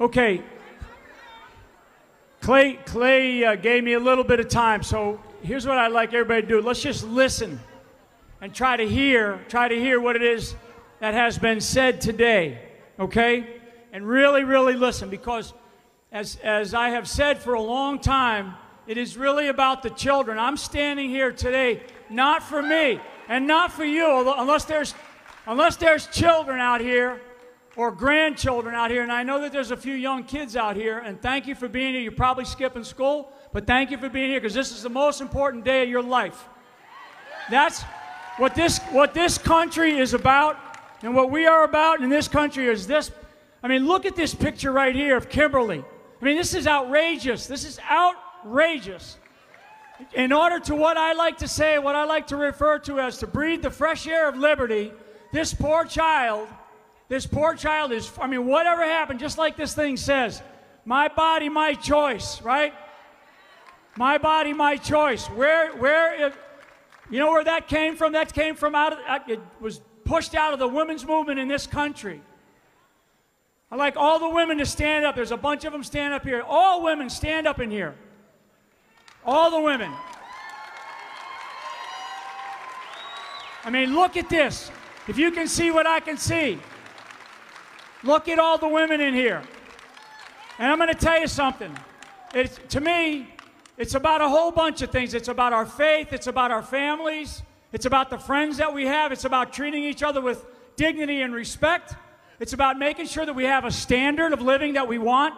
Okay. Clay, Clay uh, gave me a little bit of time, so here's what I'd like everybody to do. Let's just listen and try to hear, try to hear what it is that has been said today, okay? And really, really listen because as, as I have said for a long time, it is really about the children. I'm standing here today not for me and not for you, unless there's, unless there's children out here or grandchildren out here. And I know that there's a few young kids out here, and thank you for being here. You're probably skipping school, but thank you for being here because this is the most important day of your life. That's what this, what this country is about, and what we are about in this country is this. I mean, look at this picture right here of Kimberly. I mean, this is outrageous. This is outrageous. In order to what I like to say, what I like to refer to as to breathe the fresh air of liberty, this poor child this poor child is, I mean, whatever happened, just like this thing says, my body, my choice, right? My body, my choice. Where, where, you know where that came from? That came from out of, it was pushed out of the women's movement in this country. I like all the women to stand up. There's a bunch of them stand up here. All women stand up in here. All the women. I mean, look at this. If you can see what I can see. Look at all the women in here. And I'm going to tell you something. It's, to me, it's about a whole bunch of things. It's about our faith, it's about our families, it's about the friends that we have, it's about treating each other with dignity and respect. It's about making sure that we have a standard of living that we want.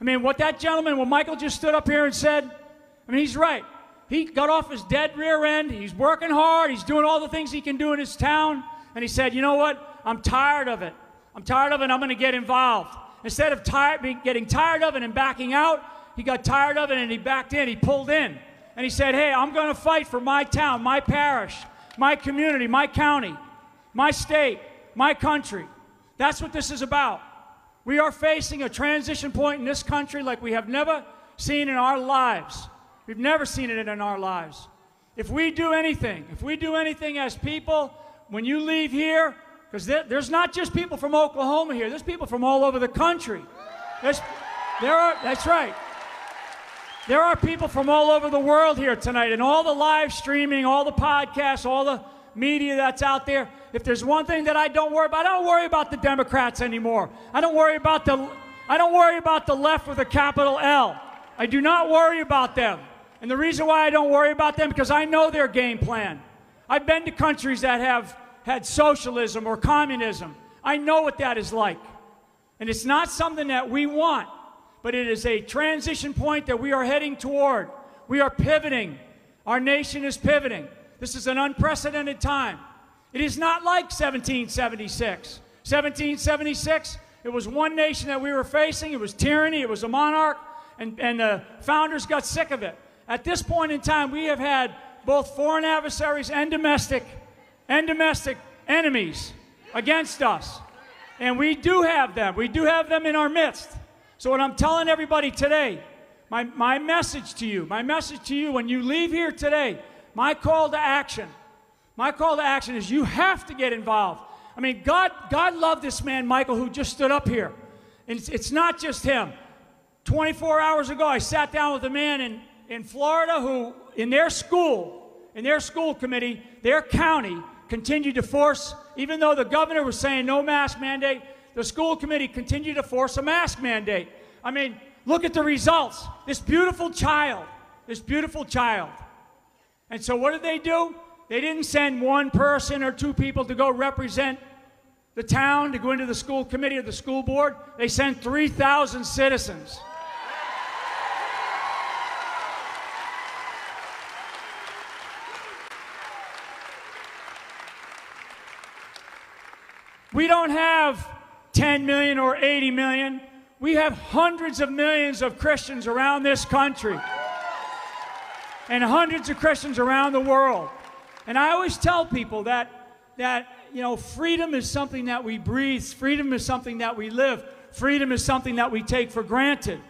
I mean, what that gentleman, when Michael just stood up here and said, I mean, he's right. He got off his dead rear end. He's working hard. He's doing all the things he can do in his town. And he said, You know what? I'm tired of it. I'm tired of it, I'm going to get involved. Instead of tired, getting tired of it and backing out, he got tired of it and he backed in, he pulled in. And he said, Hey, I'm going to fight for my town, my parish, my community, my county, my state, my country. That's what this is about. We are facing a transition point in this country like we have never seen in our lives. We've never seen it in our lives. If we do anything, if we do anything as people, when you leave here, because there, there's not just people from Oklahoma here, there's people from all over the country. There's, there are, that's right. There are people from all over the world here tonight, and all the live streaming, all the podcasts, all the media that's out there. If there's one thing that I don't worry about, I don't worry about the Democrats anymore. I don't worry about the I don't worry about the left with a capital L. I do not worry about them. And the reason why I don't worry about them because I know their game plan. I've been to countries that have had socialism or communism. I know what that is like. And it's not something that we want, but it is a transition point that we are heading toward. We are pivoting. Our nation is pivoting. This is an unprecedented time. It is not like 1776. 1776, it was one nation that we were facing. It was tyranny, it was a monarch, and, and the founders got sick of it. At this point in time, we have had both foreign adversaries and domestic and domestic enemies against us. And we do have them. We do have them in our midst. So, what I'm telling everybody today, my, my message to you, my message to you when you leave here today, my call to action, my call to action is you have to get involved. I mean, God, God loved this man, Michael, who just stood up here. And it's, it's not just him. 24 hours ago, I sat down with a man in, in Florida who, in their school, in their school committee, their county, continued to force, even though the governor was saying no mask mandate, the school committee continued to force a mask mandate. I mean, look at the results. This beautiful child, this beautiful child. And so what did they do? They didn't send one person or two people to go represent the town, to go into the school committee or the school board. They sent 3,000 citizens. We don't have 10 million or 80 million. We have hundreds of millions of Christians around this country and hundreds of Christians around the world. And I always tell people that, that you know, freedom is something that we breathe, freedom is something that we live, freedom is something that we take for granted.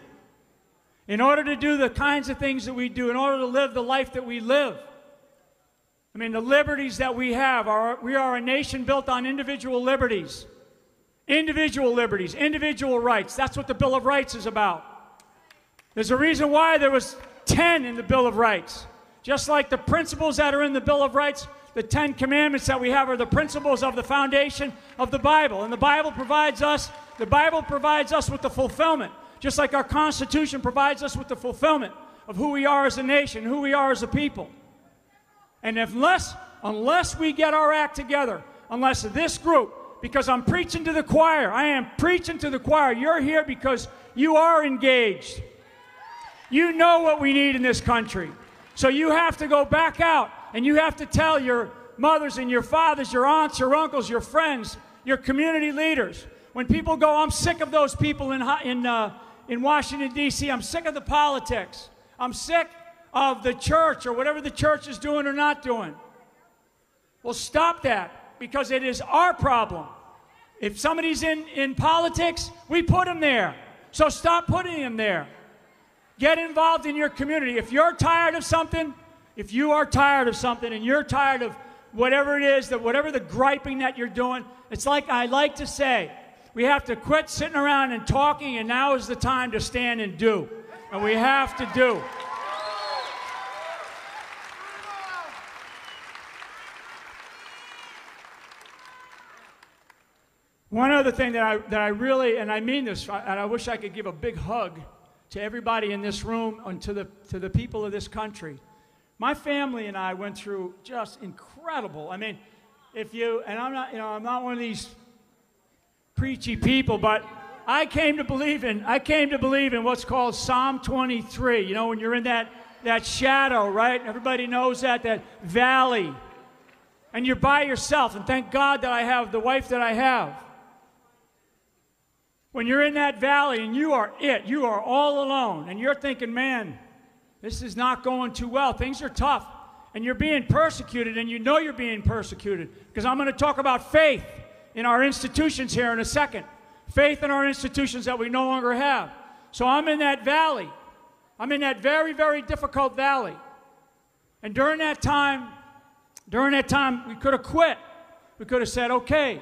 In order to do the kinds of things that we do, in order to live the life that we live, I mean, the liberties that we have are, we are a nation built on individual liberties. individual liberties, individual rights. That's what the Bill of Rights is about. There's a reason why there was 10 in the Bill of Rights. Just like the principles that are in the Bill of Rights, the 10 commandments that we have are the principles of the foundation of the Bible. And the Bible provides us, the Bible provides us with the fulfillment, just like our Constitution provides us with the fulfillment of who we are as a nation, who we are as a people. And unless, unless we get our act together, unless this group, because I'm preaching to the choir, I am preaching to the choir. You're here because you are engaged. You know what we need in this country. So you have to go back out and you have to tell your mothers and your fathers, your aunts, your uncles, your friends, your community leaders. When people go, I'm sick of those people in, in, uh, in Washington, D.C., I'm sick of the politics. I'm sick of the church or whatever the church is doing or not doing. Well, stop that because it is our problem. If somebody's in, in politics, we put them there. So stop putting them there. Get involved in your community. If you're tired of something, if you are tired of something and you're tired of whatever it is, that whatever the griping that you're doing, it's like I like to say, we have to quit sitting around and talking, and now is the time to stand and do. And we have to do. One other thing that I, that I really, and I mean this, and I wish I could give a big hug to everybody in this room and to the, to the people of this country. My family and I went through just incredible. I mean, if you, and I'm not, you know, I'm not one of these preachy people, but I came to believe in, I came to believe in what's called Psalm 23. You know, when you're in that, that shadow, right? Everybody knows that, that valley. And you're by yourself, and thank God that I have the wife that I have. When you're in that valley and you are it, you are all alone, and you're thinking, man, this is not going too well. Things are tough, and you're being persecuted, and you know you're being persecuted. Because I'm going to talk about faith in our institutions here in a second. Faith in our institutions that we no longer have. So I'm in that valley. I'm in that very, very difficult valley. And during that time, during that time, we could have quit. We could have said, okay,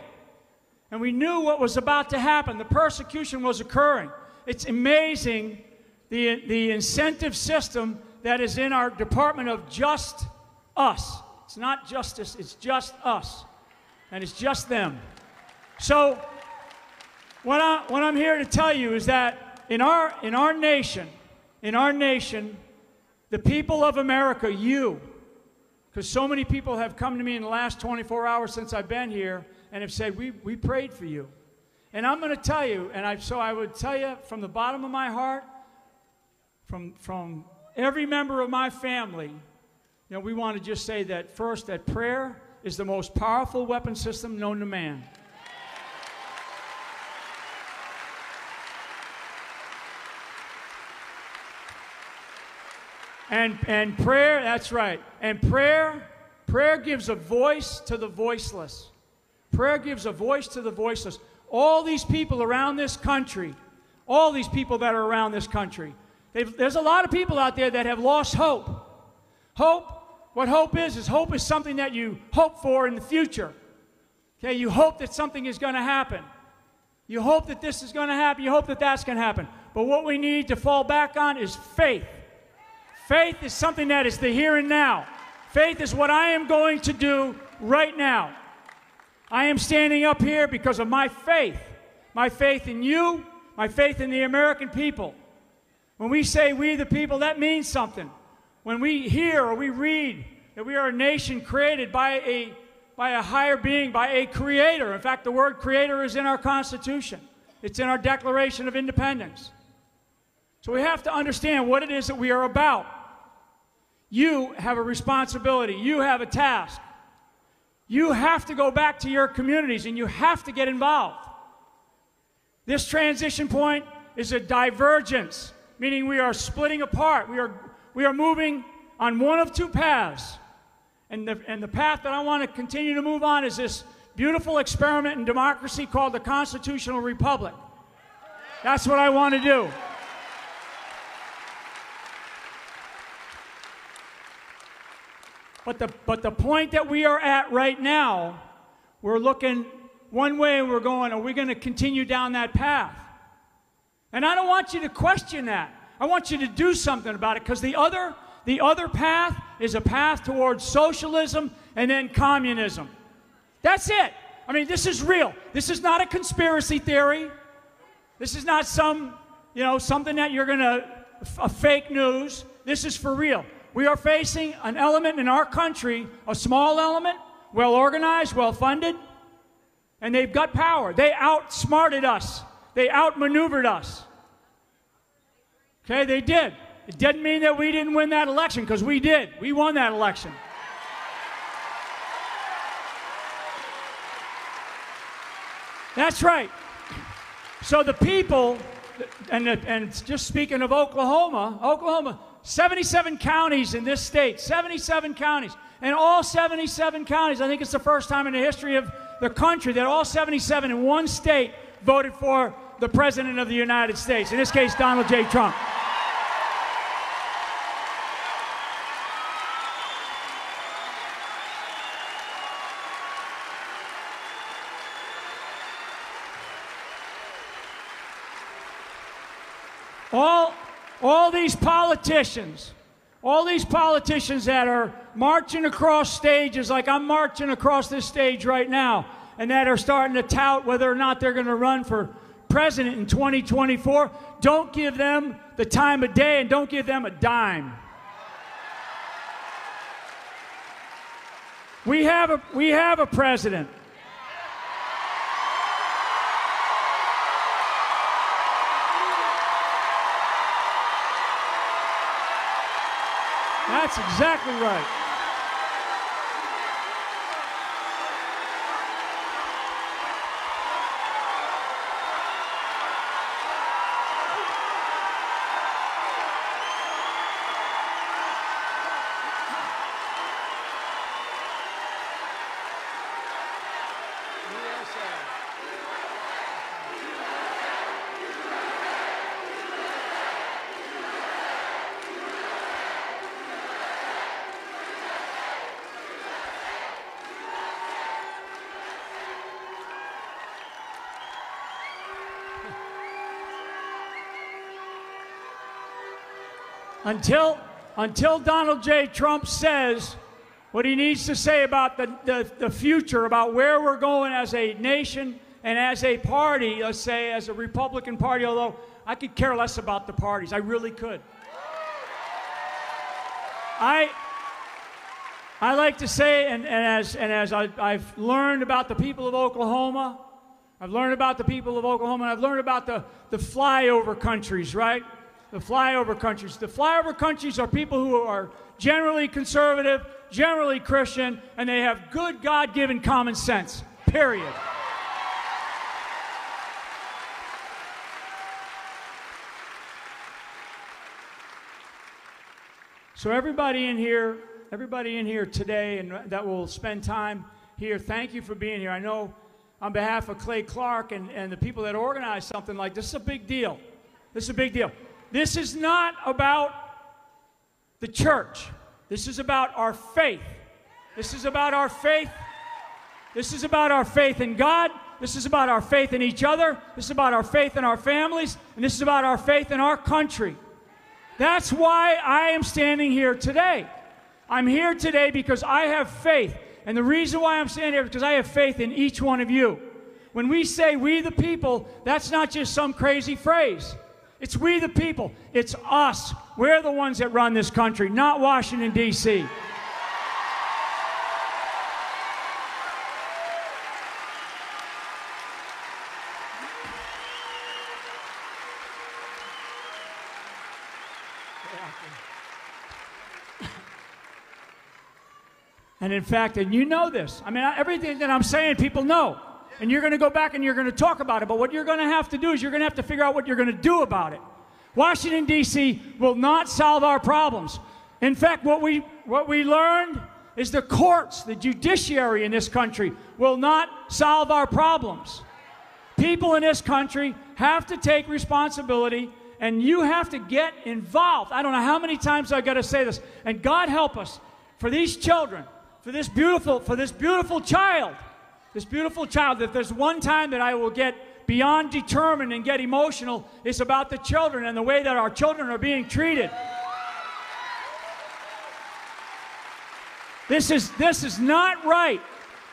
and we knew what was about to happen. The persecution was occurring. It's amazing the, the incentive system that is in our Department of Just Us. It's not justice, it's just us. And it's just them. So, what, I, what I'm here to tell you is that in our, in our nation, in our nation, the people of America, you, because so many people have come to me in the last 24 hours since I've been here and have said, We, we prayed for you. And I'm going to tell you, and I, so I would tell you from the bottom of my heart, from, from every member of my family, you know, we want to just say that first, that prayer is the most powerful weapon system known to man. And, and prayer, that's right. And prayer, prayer gives a voice to the voiceless. Prayer gives a voice to the voiceless. All these people around this country, all these people that are around this country, there's a lot of people out there that have lost hope. Hope, what hope is, is hope is something that you hope for in the future. Okay, you hope that something is going to happen. You hope that this is going to happen. You hope that that's going to happen. But what we need to fall back on is faith. Faith is something that is the here and now. Faith is what I am going to do right now. I am standing up here because of my faith. My faith in you, my faith in the American people. When we say we the people, that means something. When we hear or we read that we are a nation created by a, by a higher being, by a creator. In fact, the word creator is in our Constitution, it's in our Declaration of Independence. So we have to understand what it is that we are about. You have a responsibility, you have a task. You have to go back to your communities and you have to get involved. This transition point is a divergence, meaning we are splitting apart. We are, we are moving on one of two paths. And the, and the path that I want to continue to move on is this beautiful experiment in democracy called the Constitutional Republic. That's what I want to do. But the, but the point that we are at right now, we're looking one way and we're going, are we going to continue down that path? And I don't want you to question that. I want you to do something about it because the other, the other path is a path towards socialism and then communism. That's it. I mean, this is real. This is not a conspiracy theory. This is not some, you know, something that you're going to, a fake news. This is for real. We are facing an element in our country, a small element, well organized, well funded, and they've got power. They outsmarted us, they outmaneuvered us. Okay, they did. It didn't mean that we didn't win that election because we did. We won that election. That's right. So the people, and, and just speaking of Oklahoma, Oklahoma, 77 counties in this state, 77 counties. And all 77 counties, I think it's the first time in the history of the country that all 77 in one state voted for the President of the United States, in this case, Donald J. Trump. All, all these politicians, all these politicians that are marching across stages like I'm marching across this stage right now, and that are starting to tout whether or not they're going to run for president in 2024, don't give them the time of day and don't give them a dime. We have a, we have a president. That's exactly right. Until, until Donald J. Trump says what he needs to say about the, the, the future, about where we're going as a nation and as a party, let's say as a Republican Party, although I could care less about the parties. I really could. I, I like to say, and, and as, and as I, I've learned about the people of Oklahoma, I've learned about the people of Oklahoma, and I've learned about the, the flyover countries, right? The flyover countries. The flyover countries are people who are generally conservative, generally Christian, and they have good God given common sense, period. So, everybody in here, everybody in here today and that will spend time here, thank you for being here. I know on behalf of Clay Clark and, and the people that organize something like this, is a big deal. This is a big deal. This is not about the church. This is about our faith. This is about our faith. This is about our faith in God. This is about our faith in each other. This is about our faith in our families. And this is about our faith in our country. That's why I am standing here today. I'm here today because I have faith. And the reason why I'm standing here is because I have faith in each one of you. When we say we the people, that's not just some crazy phrase. It's we the people. It's us. We're the ones that run this country, not Washington, D.C. And in fact, and you know this, I mean, everything that I'm saying, people know and you're going to go back and you're going to talk about it. But what you're going to have to do is you're going to have to figure out what you're going to do about it. Washington, D.C. will not solve our problems. In fact, what we, what we learned is the courts, the judiciary in this country, will not solve our problems. People in this country have to take responsibility and you have to get involved. I don't know how many times I've got to say this. And God help us for these children, for this beautiful, for this beautiful child this beautiful child, if there's one time that I will get beyond determined and get emotional, it's about the children and the way that our children are being treated. This is, this is not right.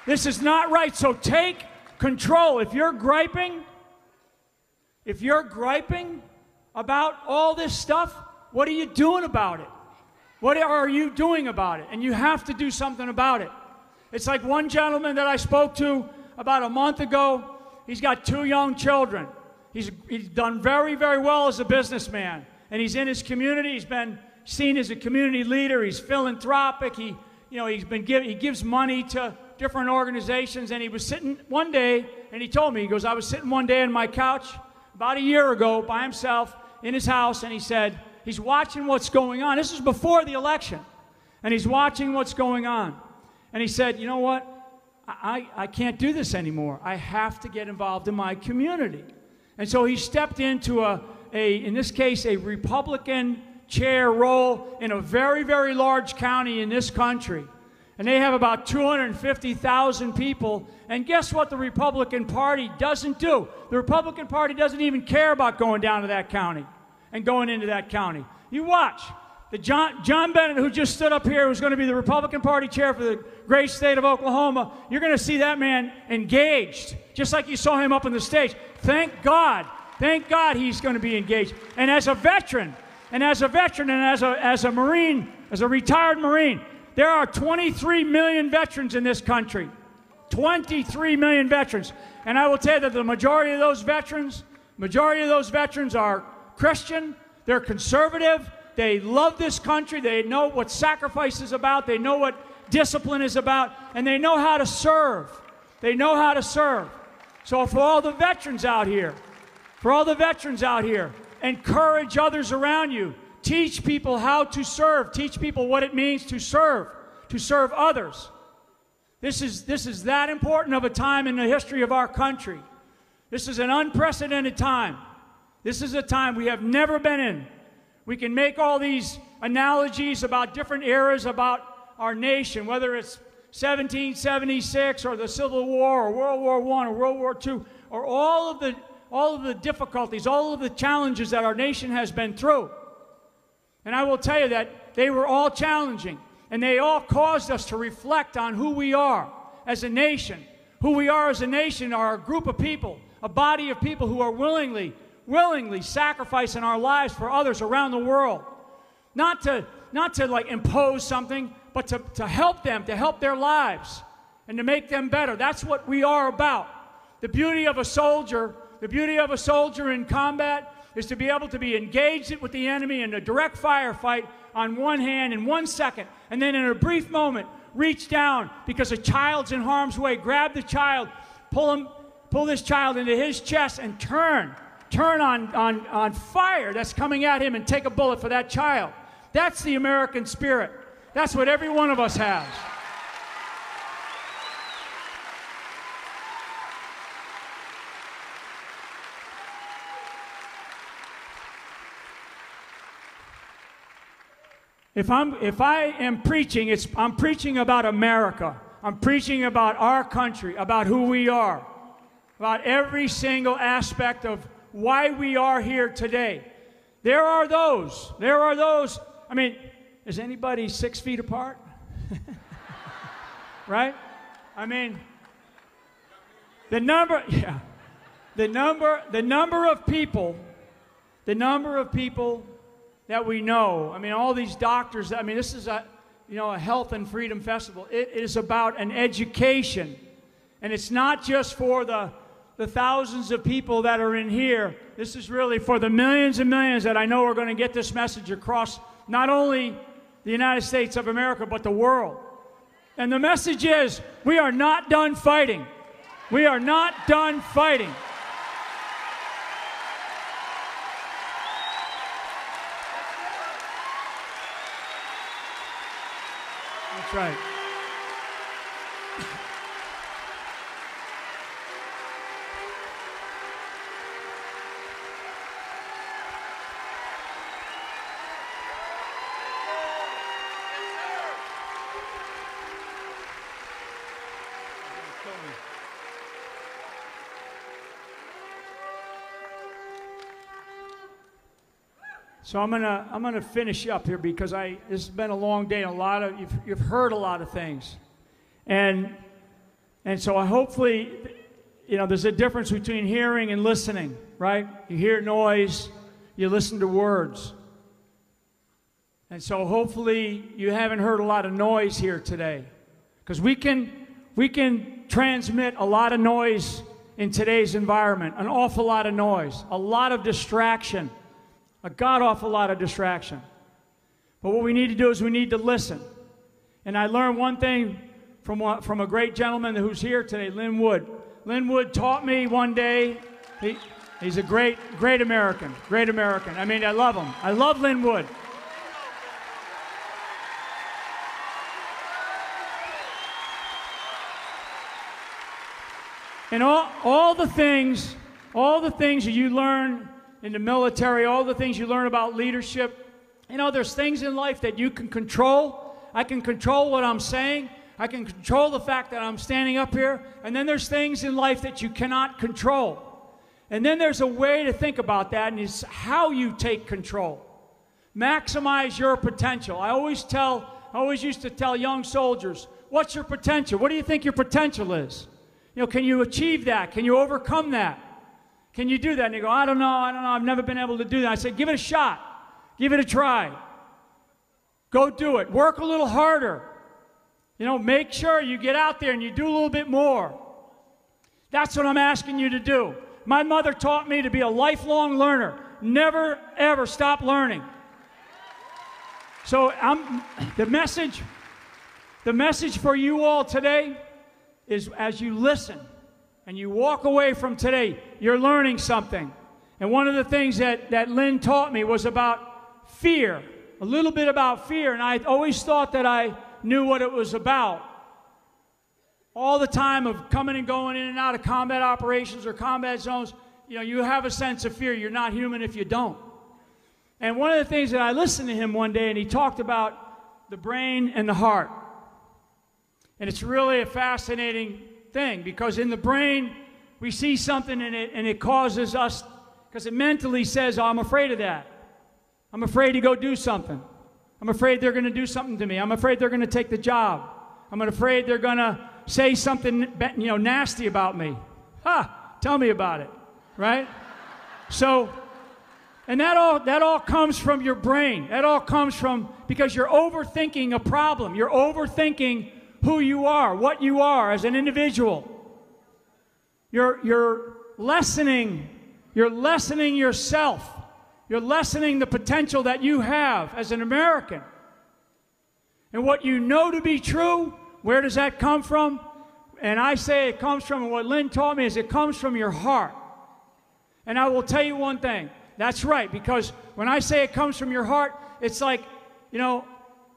This is not right. So take control. If you're griping, if you're griping about all this stuff, what are you doing about it? What are you doing about it? And you have to do something about it. It's like one gentleman that I spoke to about a month ago. He's got two young children. He's, he's done very, very well as a businessman. And he's in his community. He's been seen as a community leader. He's philanthropic. He, you know, he's been give, he gives money to different organizations. And he was sitting one day, and he told me, he goes, I was sitting one day on my couch about a year ago by himself in his house, and he said, he's watching what's going on. This is before the election. And he's watching what's going on. And he said, You know what? I, I can't do this anymore. I have to get involved in my community. And so he stepped into a, a in this case, a Republican chair role in a very, very large county in this country. And they have about 250,000 people. And guess what the Republican Party doesn't do? The Republican Party doesn't even care about going down to that county and going into that county. You watch. The John, John Bennett, who just stood up here, who's going to be the Republican Party chair for the great state of Oklahoma, you're going to see that man engaged, just like you saw him up on the stage. Thank God. Thank God he's going to be engaged. And as a veteran, and as a veteran, and as a, as a Marine, as a retired Marine, there are 23 million veterans in this country. 23 million veterans. And I will tell you that the majority of those veterans, majority of those veterans are Christian, they're conservative, they love this country, they know what sacrifice is about, they know what discipline is about, and they know how to serve. They know how to serve. So, for all the veterans out here, for all the veterans out here, encourage others around you. Teach people how to serve. Teach people what it means to serve, to serve others. This is, this is that important of a time in the history of our country. This is an unprecedented time. This is a time we have never been in. We can make all these analogies about different eras about our nation, whether it's 1776 or the Civil War or World War I or World War II or all of the all of the difficulties, all of the challenges that our nation has been through. And I will tell you that they were all challenging and they all caused us to reflect on who we are as a nation. Who we are as a nation are a group of people, a body of people who are willingly willingly sacrificing our lives for others around the world. Not to, not to like impose something, but to, to help them, to help their lives, and to make them better. That's what we are about. The beauty of a soldier, the beauty of a soldier in combat is to be able to be engaged with the enemy in a direct firefight on one hand in one second, and then in a brief moment, reach down because a child's in harm's way, grab the child, pull him, pull this child into his chest, and turn turn on, on, on fire that's coming at him and take a bullet for that child. That's the American spirit. That's what every one of us has. If, I'm, if I am preaching, it's, I'm preaching about America. I'm preaching about our country, about who we are, about every single aspect of why we are here today. There are those, there are those. I mean, is anybody six feet apart? right? I mean, the number, yeah, the number, the number of people, the number of people that we know. I mean, all these doctors. I mean, this is a, you know, a health and freedom festival. It is about an education, and it's not just for the the thousands of people that are in here. This is really for the millions and millions that I know are going to get this message across not only the United States of America, but the world. And the message is we are not done fighting. We are not done fighting. That's right. So I'm gonna I'm gonna finish up here because I this has been a long day a lot of you've, you've heard a lot of things, and and so I hopefully you know there's a difference between hearing and listening, right? You hear noise, you listen to words, and so hopefully you haven't heard a lot of noise here today, because we can we can transmit a lot of noise in today's environment, an awful lot of noise, a lot of distraction a god awful lot of distraction. But what we need to do is we need to listen. And I learned one thing from, from a great gentleman who's here today, Lin Wood. Lin Wood taught me one day, he, he's a great, great American, great American. I mean, I love him. I love Lin Wood. And all, all the things, all the things that you learn in the military, all the things you learn about leadership. You know, there's things in life that you can control. I can control what I'm saying. I can control the fact that I'm standing up here. And then there's things in life that you cannot control. And then there's a way to think about that, and it's how you take control. Maximize your potential. I always tell, I always used to tell young soldiers, what's your potential? What do you think your potential is? You know, can you achieve that? Can you overcome that? Can you do that? And they go, I don't know, I don't know, I've never been able to do that. I said, give it a shot, give it a try. Go do it. Work a little harder. You know, make sure you get out there and you do a little bit more. That's what I'm asking you to do. My mother taught me to be a lifelong learner. Never, ever stop learning. So I'm, the message, the message for you all today is as you listen, and you walk away from today, you're learning something. And one of the things that, that Lin taught me was about fear, a little bit about fear. And I always thought that I knew what it was about. All the time of coming and going in and out of combat operations or combat zones, you know, you have a sense of fear. You're not human if you don't. And one of the things that I listened to him one day, and he talked about the brain and the heart. And it's really a fascinating thing because in the brain, we see something in it and it causes us, because it mentally says, oh, I'm afraid of that. I'm afraid to go do something. I'm afraid they're going to do something to me. I'm afraid they're going to take the job. I'm afraid they're going to say something you know, nasty about me. Ha! Tell me about it, right? So, and that all, that all comes from your brain. That all comes from because you're overthinking a problem. You're overthinking who you are, what you are as an individual. You're, you're lessening, you're lessening yourself. You're lessening the potential that you have as an American. And what you know to be true, where does that come from? And I say it comes from, what Lin taught me is it comes from your heart. And I will tell you one thing that's right, because when I say it comes from your heart, it's like, you know,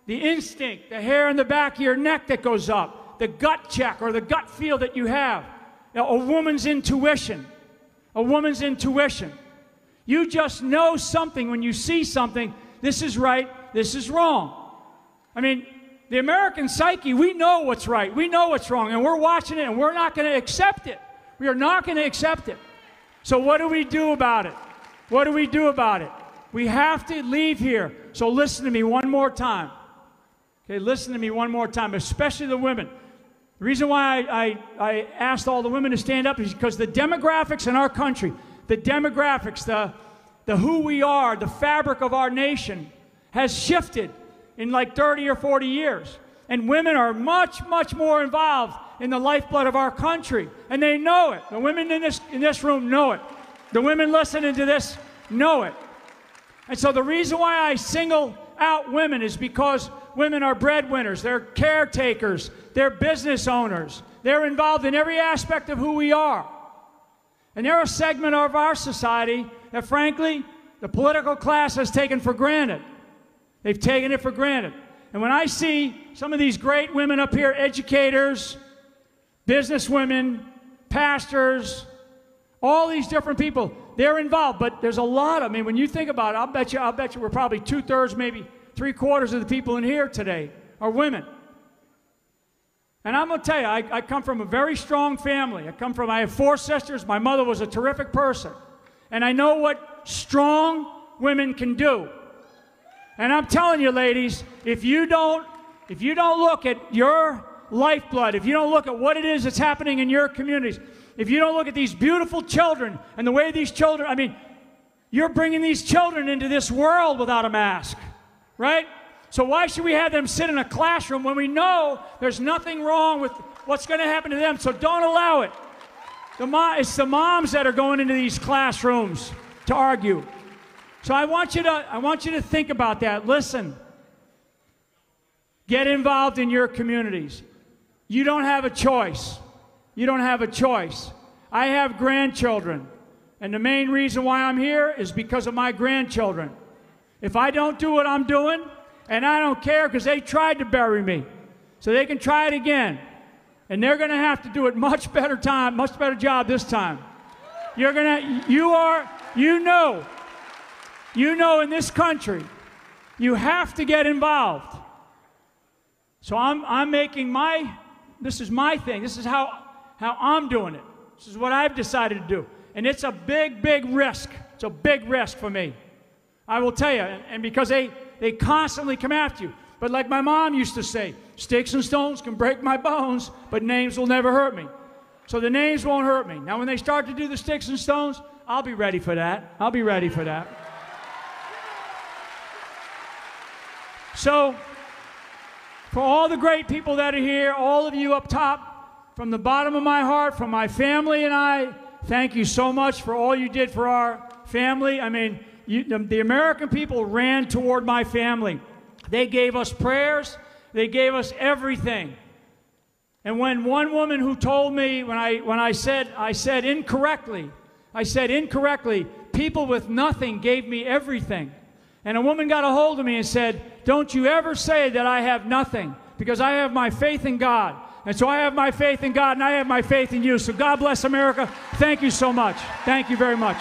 the instinct, the hair in the back of your neck that goes up, the gut check or the gut feel that you have, a woman's intuition, a woman's intuition. You just know something when you see something, this is right, this is wrong. I mean, the American psyche, we know what's right, we know what's wrong, and we're watching it and we're not going to accept it. We are not going to accept it. So, what do we do about it? What do we do about it? We have to leave here. So, listen to me one more time. Okay, listen to me one more time, especially the women. The reason why I, I, I asked all the women to stand up is because the demographics in our country, the demographics, the, the who we are, the fabric of our nation has shifted in like 30 or 40 years. And women are much, much more involved in the lifeblood of our country. And they know it. The women in this, in this room know it. The women listening to this know it. And so the reason why I single out women is because women are breadwinners, they're caretakers, they're business owners, they're involved in every aspect of who we are. And they're a segment of our society that, frankly, the political class has taken for granted. They've taken it for granted. And when I see some of these great women up here, educators, businesswomen, pastors, all these different people, they're involved. But there's a lot. I mean, when you think about it, I'll bet you, I'll bet you we're probably two thirds, maybe Three quarters of the people in here today are women. And I'm going to tell you, I, I, come from a very strong family. I come from, I have four sisters. My mother was a terrific person. And I know what strong women can do. And I'm telling you, ladies, if you don't, if you don't look at your lifeblood, if you don't look at what it is that's happening in your communities, if you don't look at these beautiful children and the way these children, I mean, you're bringing these children into this world without a mask, right? So why should we have them sit in a classroom when we know there's nothing wrong with what's going to happen to them? So don't allow it. The it's the moms that are going into these classrooms to argue. So I want you to I want you to think about that. Listen. Get involved in your communities. You don't have a choice. You don't have a choice. I have grandchildren, and the main reason why I'm here is because of my grandchildren. If I don't do what I'm doing, and I don't care because they tried to bury me, so they can try it again. And they're going to have to do it much better time, much better job this time. You're going to, you are, you know, you know in this country, you have to get involved. So I'm, I'm making my, this is my thing. This is how, how I'm doing it. This is what I've decided to do. And it's a big, big risk. It's a big risk for me. I will tell you. And, because they, they constantly come after you. But like my mom used to say, sticks and stones can break my bones, but names will never hurt me. So the names won't hurt me. Now, when they start to do the sticks and stones, I'll be ready for that. I'll be ready for that. So, for all the great people that are here, all of you up top, from the bottom of my heart, from my family and I, thank you so much for all you did for our family. I mean, you, the, the American people ran toward my family. They gave us prayers, they gave us everything. And when one woman who told me, when I, when I said, I said incorrectly, I said incorrectly, people with nothing gave me everything. And a woman got a hold of me and said, Don't you ever say that I have nothing, because I have my faith in God. And so I have my faith in God and I have my faith in you. So God bless America. Thank you so much. Thank you very much.